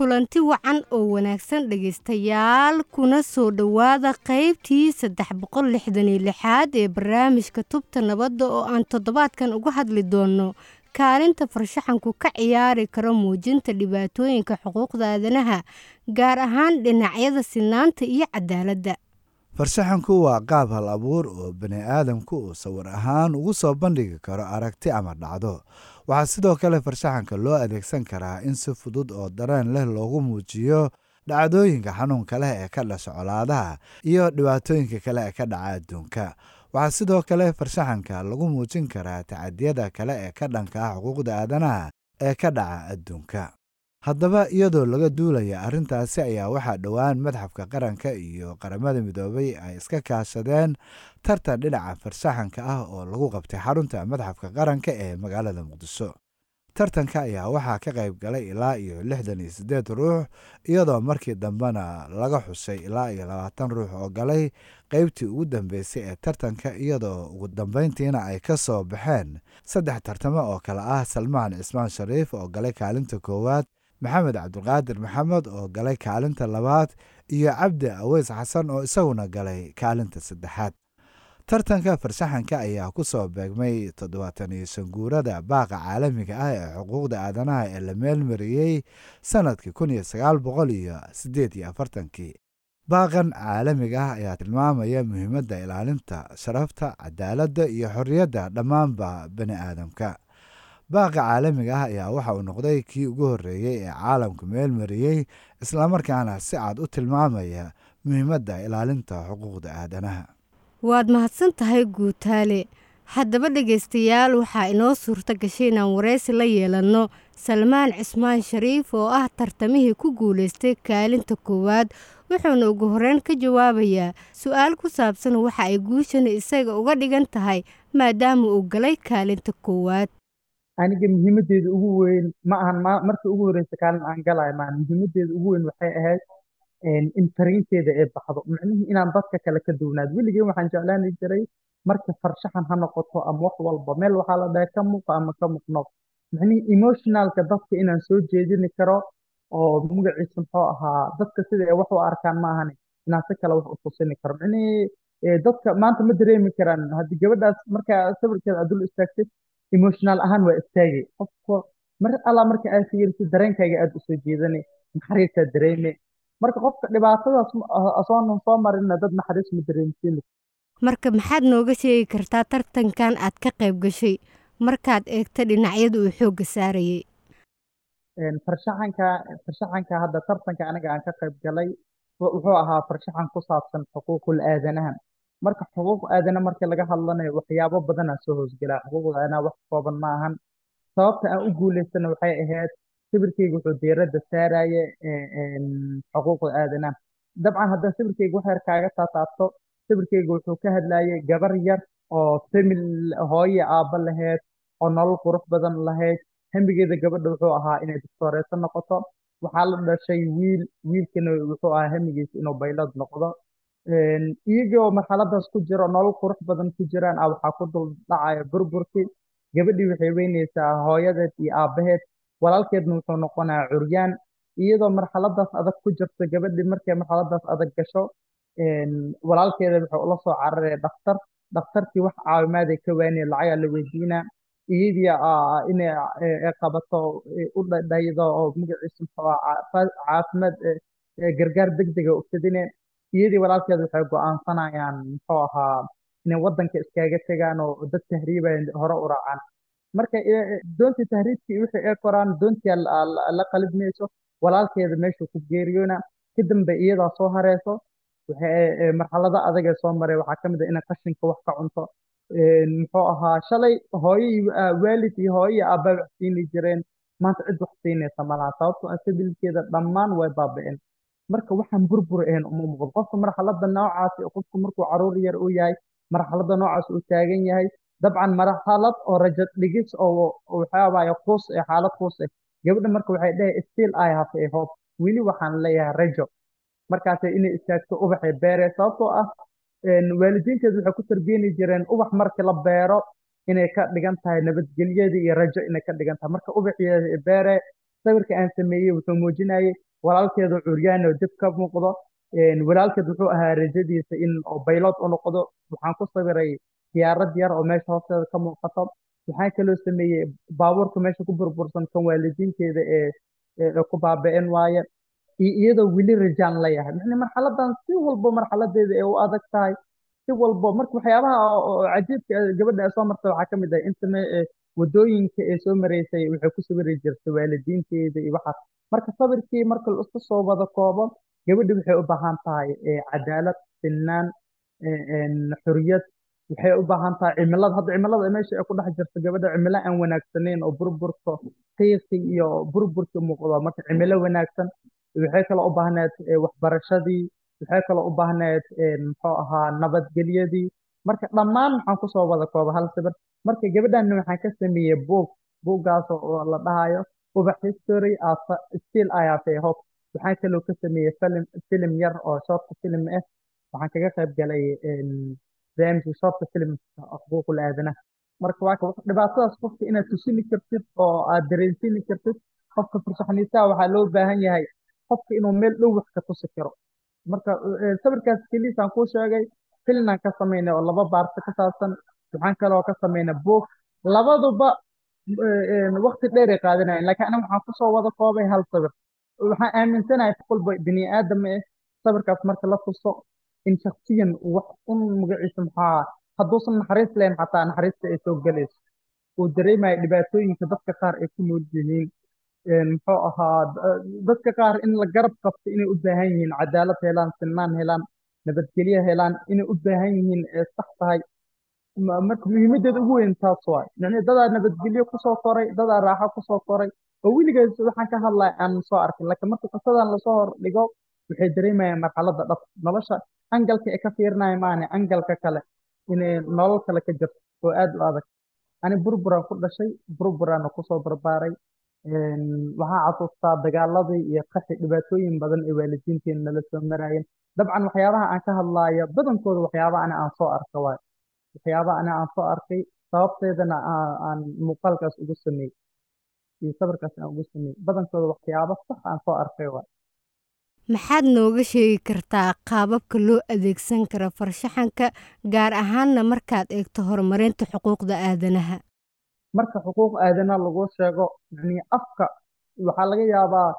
kulanti wacan oo wanaagsan dhegaystayaal kuna soo dhowaada qaybtii saddex boqol lixdan iyo lixaad ee barnaamijka tubta nabadda oo aan toddobaadkan uga hadli doonno kaalinta farshaxanku ka ciyaari karo muujinta dhibaatooyinka xuquuqda aadanaha gaar ahaan dhinacyada sinaanta iyo cadaaladda farshaxanku waa qaab hal abuur oo bani aadamku uu sawir ahaan ugu soo bandhigi karo aragti ama dhacdo waxaa sidoo kale farshaxanka loo adeegsan karaa in si fudud oo dareen leh loogu muujiyo dhacdooyinka xanuunka leh ee ka dhasha colaadaha iyo dhibaatooyinka kale ee ka dhaca adduunka. Waxaa sidoo kale farshaxanka lagu muujin karaa tacadiyada kale ee ka dhanka ah xuquuqda aadanaha ee ka dhaca adduunka haddaba iyadoo laga duulaya arrintaasi ayaa waxaa dhowaan madxafka qaranka iyo qaramada midoobay ay iska kaashadeen tartan dhinaca farshaxanka ah oo lagu qabtay xarunta madxafka qaranka ee magaalada muqdisho. Tartanka ayaa waxaa ka qayb galay ilaa iyo lixdan iyo siddeed ruux iyadoo markii dambena laga xusay ilaa iyo labaatan ruux oo galay qaybtii ugu dambeysay ee tartanka iyadoo ugu dambayntiina ay ka soo baxeen saddex tartamo oo kale ah salmaan cismaan shariif oo galay kaalinta koowaad maxamed cabdulqaadir maxamed oo galay kaalinta labaad iyo cabdi aweys xasan oo isaguna galay kaalinta saddexaad. Tartanka farshaxanka ayaa ku soo beegmay toddobaatan iyo sanguurada baaqa caalamiga ah ee xuquuqda aadanaha ee la meelmariyey sannadkii kun iyo sagaal boqol iyo siddeed iyo afartankii. Baaqan caalamiga ah ayaa tilmaamaya muhiimadda ilaalinta sharafta cadaaladda iyo xorriyadda dhammaanba bani aadamka baaqa caalamiga ah ayaa waxa uu noqday kii ugu horreeyey ee caalamku meel mariyey islamarkaana si cad u tilmaamaya muhiimadda ilaalinta xuquuqda aadanaha. Waad mahadsan tahay guutaale. Haddaba dhegaystayaal waxaa inoo suurto gashay inaan waraysi la yeelanno. Salmaan cismaan shariif oo ah tartamihii ku guulaystay kaalinta koowaad wuxuuna ugu horreyn ka jawaabayaa su'aal ku saabsan waxa ay guushani isaga uga dhigan tahay maadaama uu galay kaalinta koowaad aniga muhiimadeeda ugu weyn ma ahan markii ugu horeysa kaalin aan galayo maan muhiimadeeda ugu weyn waxay ahayd in fariinteeda ee baxdo. Micnihii inaan dadka kale ka duwnaad weligeen waxaan jeclaani jiray marka farshaxan ha noqoto ama wax walba. Meel waxaa la dhahay ka muuqa ama ka muuqno micnihii emotionalka dadka inaan soo jeedini karo oo magaciisa muxuu ahaa dadka sida ay wax u arkaan ma ahani inaan si kale wax u tusini karo. Micnihii dadka maanta ma dareemi karaan. Haddii gabadhaas markaa sawirkeeda aad istaagtid emotional ahaan waa istaagay qofka mar alla marka aad fiirisid dareenkayga aad u soo jeedani naxariisaa dareeme marka qofka dhibaatadaas asoonan soo marina dad naxariis ma dareemsiin. Marka maxaad nooga sheegi kartaa tartankan aad ka qayb gashay markaad eegta dhinacyada uu xoogga saarayay. Farshaxanka farshaxanka hadda tartanka aniga aan ka qayb galay wuxuu ahaa farshaxan ku saabsan xuquuqul aadanaha marka xuquuq aadana marka laga hadlanayo waxyaabo badanaa soo hoosgelaa xuquuqda aadanaha wax kooban ma ahan. Sababta aan u guulaystana waxay ahayd sawirkeyga wuxuu diiradda saaraye xuquuqda aadanaha dabcan haddaan sawirkeyga wax yar kaaga taataabto sawirkeyga wuxuu ka hadlayay gabar yar oo famil hooye aabba lahayd oo nolol qurux badan lahayd hamigeeda gabadha wuxuu ahaa inay doctooreeso noqoto. Waxaa la dhashay wiil wiilkana wuxuu ahaa hamigiisa inuu baylad noqdo iyagoo marxaladaas ku jiro nolol qurux badan ku jiraan ah waxaa ku dul dhacaya burburkii. Gabadhii waxay weynaysaa hooyadeed iyo aabbaheed walaalkeedna wuxuu noqonayaa curyaan iyadoo marxaladaas adag ku jirto gabadhii markay marxaladaas adag gasho walaalkeeda wuxuu ula soo cararaya dhakhtar. Dhakhtarkii wax caawimaaday ka waanaya lacagaa la weydiinaa iyadii inay qabato u dhaydo oo magaciisa muxuu caafimaad gargaar degdega u fidine iyadii walaalkeed waxay go'aansanayaan muxuu ahaa inay waddanka iskaga tegaan oo dad tahriibaya hore u raacaan. Marka doontii tahriibkii wixii ay koraan doontii la qalibmayso walaalkeeda meeshuu ku geeriyoona kadamba iyadaa soo hareyso marxalado adagee soo maray. Waxaa ka mid ah inay qashinka wax ka cunto. Muxuu ahaa shalay hooyo waalid iyo hooyo wax siini jireen. Maanta cid wax siinaysa malaha sababtoo ah sabilkeeda dhammaan way baaba'een marka waxaan burbur ahayn uma muuqdo qofka marxalada noocaasi qofku markuu carruur yar uu yahay marxalada noocaas uu taagan yahay dabcan marxalad oo rajo dhigis oo waxaabaya quus eh xaalad quus eh. Gabadha marka waxay dhahay still i have a hope. Weli waxaan leeyahay rajo. Markaas inay istaagto ubaxay beeree sababtoo ah waalidiinteedu waxay ku tarbiyani jireen ubax markii la beero inay ka dhigan tahay nabadgelyada iyo rajo inay ka dhigan tahay. Marka ubaxii beere sawirka aan sameeyey wuxuu muujinayay walaalkeeda curyaan oo dib ka muuqdo walaalkeed wuxuu ahaa rajadiisa in oo baylot u noqdo. Waxaan ku sawiray diyaarad yar oo meesha hoosteeda ka muuqato. Waxaan kaloo sameeyey baabuurka meesha ku burbursan kan waalidiinteeda ee ku baaba'en waaye. Iyadoo weli rajaan leeyahay yani marxaladan si walbo marxaladeeda ee u adag tahay si walbo marka waxyaabaha oo cajiibka gabadha ay soo martay waxaa ka mid ah inta waddooyinka ee soo maraysay waxay ku sawiri jirtay waalidiinteeda iyo waxaas marka sawirkii marka la soo wada koobo gabadhi waxay u baahan tahay cadaalad sinaan xuriyad waxay u baahan tahay cimilada hadda cimilada meesha ay ku dhex jirto gabadha cimilo aan wanaagsanayn oo burburka qiiqi iyo burburka muuqdo. Marka cimilo wanaagsan waxay kaloo u baahneed waxbarashadii. Waxay kaloo u baahneed muxuu ahaa nabadgelyadii. Marka dhammaan waxaan ku soo wada kooba hal sawir marka gabadhan waxaan ka sameeyey buug. Buuggaas oo la dhahayo ubax history of still I a hope. waxaan kaloo ka sameeyey film film yar oo short film ah waxaan kaga qayb galay barnaamijka short film xuquuqul aadanaha marka waa dhibaatadaas qofka inaad tusini kartid oo aad dareensiini kartid qofka farshaxaniistaha waxaa loo baahan yahay qofka inuu meel dhow wax ka tusi karo marka sawirkaas keliisaan kuu sheegay filnaan ka samaynay oo laba baarta ka saabsan waxaan kaloo ka samaynay boog labaduba waqti dheer ay qaadanayan laakiin aniga waxaan ku soo wada koobay hal sawir waxaan aaminsanahay qof walba bini aadam eh sawirkaas marka la tuso in shaksiyan wax un magaciisa maxaa hadduusan naxariis lahayn xataa naxariista ay soo gelayso uu dareemayo dhibaatooyinka dadka qaar ay ku nool yihiin. Muxuu ahaa dadka qaar in la garab qabto inay u baahan yihiin cadaalad helaan sinaan helaan nabadgelyo helaan inay u baahan yihiin ee sax tahay marka muhiimadeeda ugu weyn taas waay. Yani dadaa nabadgelyo ku soo koray dadaa raaxo ku soo koray. Oo weligeed waxaan ka hadlaya aan soo arkin laakiin marka qisadan la soo hor dhigo waxay dareemayaan marxaladda dhab nolosha. Angalka ay ka fiirinaya maane angalka kale inay nolol kale ka jirto oo aad u adag. Ani burburaan ku dhashay burburaana ku soo barbaaray. Waxaan xasuustaa dagaaladii iyo qaxi dhibaatooyin badan ee waalidiinteena nala soo maraayeen dabcan waxyaabaha aan ka hadlaayo badankooda waxyaabaha ani aan soo arka waay waxyaabaha ani aan soo arkay. Sababteedana aan muuqaalkaas ugu sameeyey iyo sawirkaas aan ugu sameeyey badankooda waxyaabo sax aan soo arkay waay. Maxaad nooga sheegi kartaa qaababka loo adeegsan karo farshaxanka gaar ahaanna markaad eegto horumarinta xuquuqda aadanaha? Marka xuquuq aadana lagu sheego yani afka waxaa laga yaabaa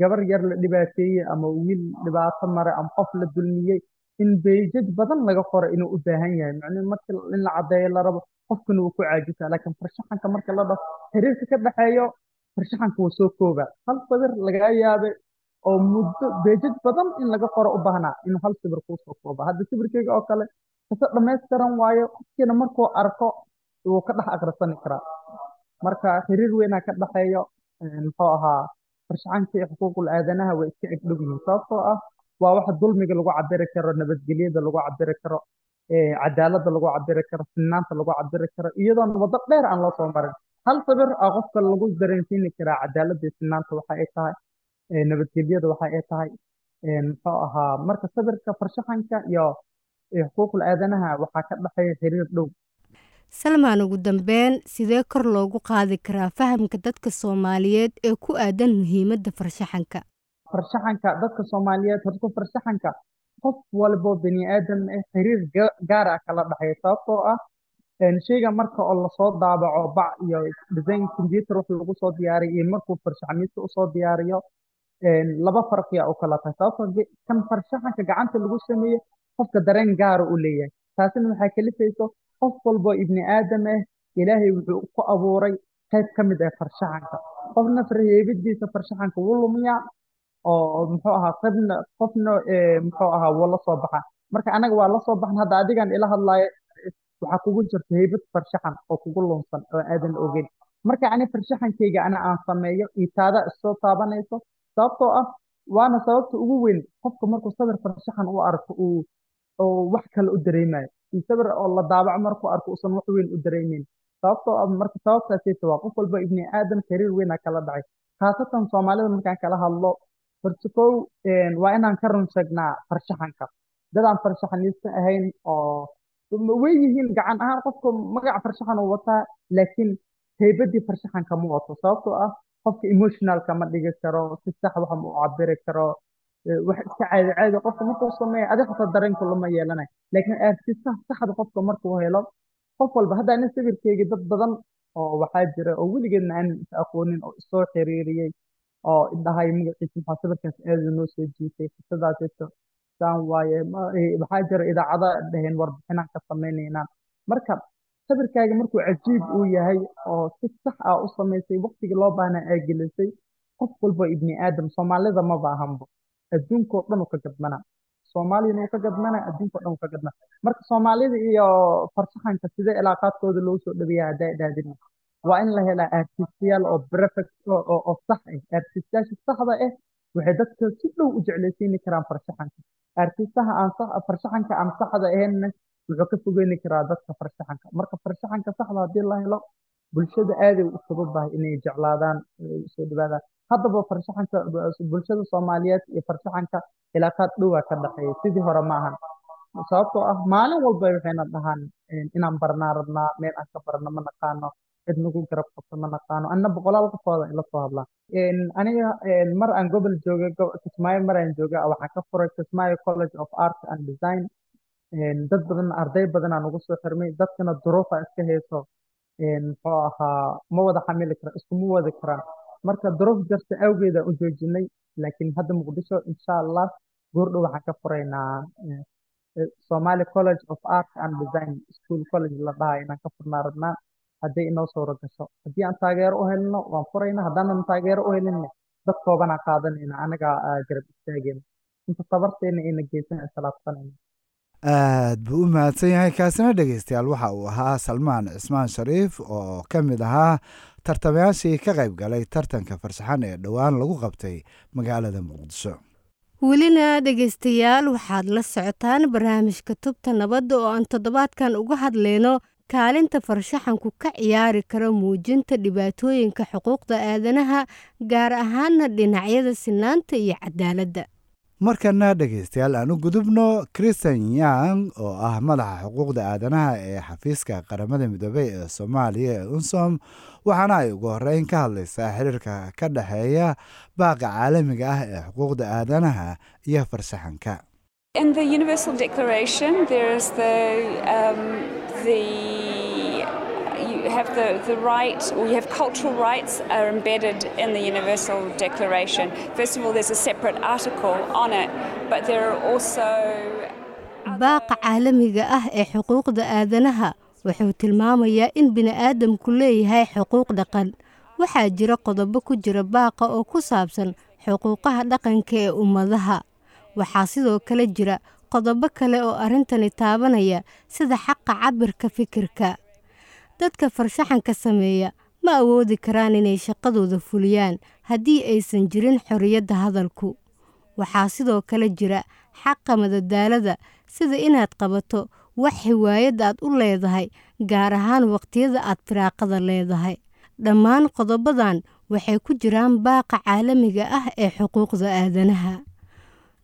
gabar yar la dhibaateeyey ama wiil dhibaato mare ama qof la dulmiyey in beejaj badan laga qoro inuu u baahan yahay. Macnuu marka in la caddeeyo la rabo qofkana wuu ku caajisaa laakiin farshaxanka marka la dhaho xiriirka ka dhexeeyo farshaxanka wuu soo kooba hal sawir lagaa yaabe oo muddo beejaj badan in laga qoro u baahnaa in hal sawir kuu kooba hadda sawirkeyga oo kale kase dhammaystiran waayo qofkiina markuu arko wuu ka dhex akhrisani karaa. Marka xiriir weynaa ka dhexeeyo muxuu ahaa farshaxanka iyo xuquuqul aadanaha way iska egdhow yihiin sababtoo ah waa waxa dulmiga lagu cabiri karo nabadgelyada lagu cabiri karo cadaaladda lagu cabiri karo sinnaanta lagu cabiri karo iyadoon waddo dheer aan loo soo marin. Hal sawir aa qofka lagu dareensiini karaa cadaaladda iyo waxa ay tahay nabadgelyada waxa ay tahay muxuu ahaa marka sawirka farshaxanka iyo xuquuqul aadanaha waxaa ka dhexeeya xiriir dhow. Salmaan ugu dambeyn sidee kor loogu qaadi karaa fahamka dadka soomaaliyeed ee ku aadan muhiimadda farshaxanka farshaxanka dadka soomaaliyeed horta farshaxanka qof walbo bini aadam eh xiriir gaar ah kala dhexeeya sababtoo ah sheyga marka oo la soo daabaco bac iyo design computer wax lagu soo diyaariyo iyo markuu farshaxaniista u soo diyaariyo laba farqiya u kala tahay sababtoo kan farshaxanka gacanta lagu sameeye qofka dareen gaara u leeyahay. Taasina waxay kalifayso qof walbo ibni aadam ah ilaahay wuxuu ku abuuray qayb ka mid ah farshaxanka. Qofna farheebidiisa farshaxanka wuu lumiyaa oo muxuu ahaa qofna qofna muxuu ahaa wuu la soo marka anaga waa la soo hadda adigan ila hadlaayo waxaa kugu jirta heybad farshaxan oo kugu lunsan oo aadan ogeyn. Marka ani farshaxankayga ana aan sameeyo iyo taada isoo taabanayso sababtoo ah waana sababta ugu weyn qofka markuu sawir farshaxan u arko uu wax kale u dareemayo iyo sawir oo la daabaco markuu arko uusan wax weyn u dareemeyn. Sababtoo ah marka sababtaasayta waa qof walba ibni aadam xiriir weynaa kala dhacay. Khaasatan soomaalida markaan kala hadlo horta kow waa inaan ka run sheegnaa farshaxanka. Dadaan farshaxaniista ahayn oo way yihiin gacan ahaan qofka magaca farshaxan uu wataa laakiin heybadii farshaxanka ma wato. Sababtoo ah qofka emotionalka ma dhigi karo si sax wax ma u cabiri karo wax iska caadi caadi qofka markuu sameeyo adiga xataa dareenka lama yeelanayo. Laakiin artistaha saxda qofka markuu helo qof walba hadda ani sawirkeyga dad badan oo waxaa jira oo weligeedna aan is aqoonin oo isoo xiriiriyey oo idhahay magaciisa maxaa sawirkaas aada noo soo jiitay qisadaasito saan waaye ma- waxaa jira idaacada dhaheen warbixinaan ka sameynaynaa marka sawirkaaga markuu cajiib uu yahay oo si sax ah u samaysay waqtigii loo baahnaa aa gelisay qof walba ibni aadam soomaalida ma baahanbo adduunka oo dhan uu ka gadmana soomaaliyana uu ka gadmana adduunka oo dhan uu ka gadmana marka soomaalida iyo farshaxanka sidee cilaaqaadkooda loogu soo dhaweeya haddaa idhaahdin waa in la helaa artistayaal oo perfect oo sax ah artistayaasha saxda ah waxay dadka si dhow u jeclaysiini karaan farshaxanka. Artistaha aan farshaxanka aan saxda ahaynna wuxuu ka fogeyni karaa dadka farshaxanka. Marka farshaxanka saxda haddii la helo bulshada aaday u fududahay inay jeclaadaan soo dhawaadaan haddaba farshaxanka bulshada soomaaliyeed iyo farshaxanka cilaaqaad dhowaa ka dhexeeya sidii hore ma ahan. Sababtoo ah maalin walba waxayna dhahaan eh, inaan barnaa meel aan ka barno ma naqaano cid nagu garab qabto ma naqaano. Anna boqolaal qofooda ila soo hadlaan En, aniga mar aan gobol joogay go- kismaayo mar aan joogay waxaan ka furay kismaayo college of art and design. Dad badan arday badan ugu soo xirmay. Dadkana duruufa iska hayso. Muxuu ahaa ma wada xamili kara iskuma wadi karaan marka duruuf jarta awgeeda u joojinay laakiin hadda muqdisho insha allah goordhow waxaan ka furaynaa eh, eh, Somali College of Art and Design School College la dhahay inaan ka furnaa rabnaa haddii inoo suuro gasho haddii aan taageero u helno waan furaynaa haddaanan taageero u helinna dad koobanaa qaadanayna anagaa ah, garab istaagayna inta tabarteena ayna geysan islaabsanayna aad buu u mahadsan yahay. Kaasina dhegeystayaal waxa uu ahaa salmaan cismaan shariif oo ka mid ahaa tartamayaashii ka qayb galay tartanka farshaxan ee dhowaan lagu qabtay magaalada muqdisho. Welina dhegaystayaal waxaad la socotaan barnaamijka tubta nabadda oo aan toddobaadkan uga hadlayno kaalinta farshaxanku ka ciyaari karo muujinta dhibaatooyinka xuquuqda aadanaha gaar ahaana dhinacyada sinaanta iyo cadaaladda markana dhegeystayaal aan u gudubno christian yang oo ah madaxa xuquuqda aadanaha ee xafiiska qaramada midoobey ee soomaaliya ee unsom waxaana ay ugu horeyn ka hadlaysaa xiriirka ka dhexeeya baaqa caalamiga ah ee xuquuqda aadanaha iyo farshaxanka In the Universal Declaration, there is the um, the you have the, the right, or you have cultural rights are embedded in the Universal Declaration. First of all, there's a separate article on it, but there are also baaqa caalamiga ah ee xuquuqda aadanaha wuxuu tilmaamayaa in bini'aadamku leeyahay xuquuq dhaqan waxaa jira qodobo ku jira baaqa oo ku saabsan xuquuqaha dhaqanka ee ummadaha waxaa sidoo kale jira qodobo kale oo arrintani taabanaya sida xaqa cabirka fikirka. Dadka farshaxanka sameeya ma awoodi karaan inay shaqadooda fuliyaan haddii aysan jirin xorriyadda hadalku. Waxaa sidoo kale jira xaqa madadaalada sida inaad qabato wax hiwaayad aad u leedahay gaar ahaan waqtiyada aad firaaqada leedahay. Dhammaan qodobadan waxay ku jiraan baaqa caalamiga ah ee xuquuqda aadanaha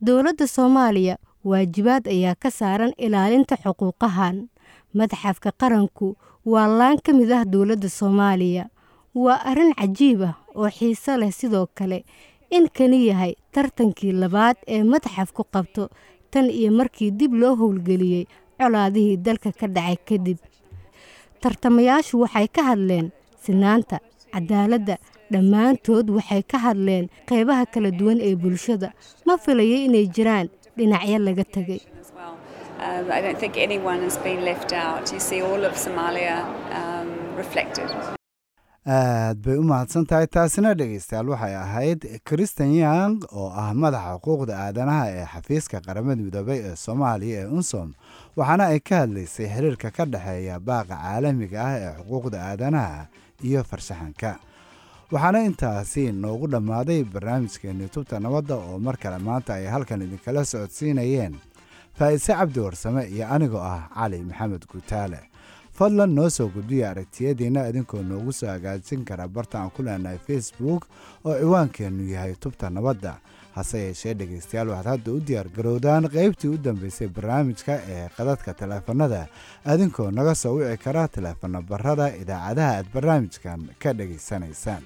dowladda soomaaliya waajibaad ayaa ka saaran ilaalinta xuquuqahan. Madxafka qaranku waa laan ka mid ah dowladda soomaaliya. Waa arrin cajiib ah oo xiiso leh sidoo kale in kani yahay tartankii labaad ee madxafku qabto tan iyo markii dib loo howlgeliyey colaadihii dalka ka dhacay kadib. Tartamayaashu waxay ka hadleen sinaanta cadaaladda dhammaantood waxay ka hadleen qeybaha kala duwan ee bulshada ma filayo inay jiraan dhinacyo laga tegay. Um, I don't think anyone has been left out. You see all of Somalia um, reflected. aad bay u mahadsan tahay taasina dhegeystayaal waxay ahayd christian yang oo ah madaxa xuquuqda aadanaha ee xafiiska qaramada midoobey ee soomaaliya ee unsom waxaana ay ka hadlaysay xiriirka ka dhexeeya baaqa caalamiga ah ee xuquuqda aadanaha iyo farshaxanka waxaana intaasi noogu dhammaaday barnaamijkeeni tubta nabadda oo mar kale maanta ay halkan idinkala socodsiinayeen. Faa'ise cabdi warsame iyo anigoo ah cali maxamed guutaale. Fadlan noo soo gudbiya aragtiyadiinna idinkoo noogu soo hagaajin kara barta aan ku leenahay facebook oo ciwaankeennu yahay tubta nabadda hase yeeshee dhegaystayaal waxaad hadda u diyaar garowdaan qaybtii u dambeysay barnaamijka ee qadadka taleefanada idinkoo naga soo wici kara taleefano barada idaacadaha aad barnaamijkan ka dhegaysanaysaan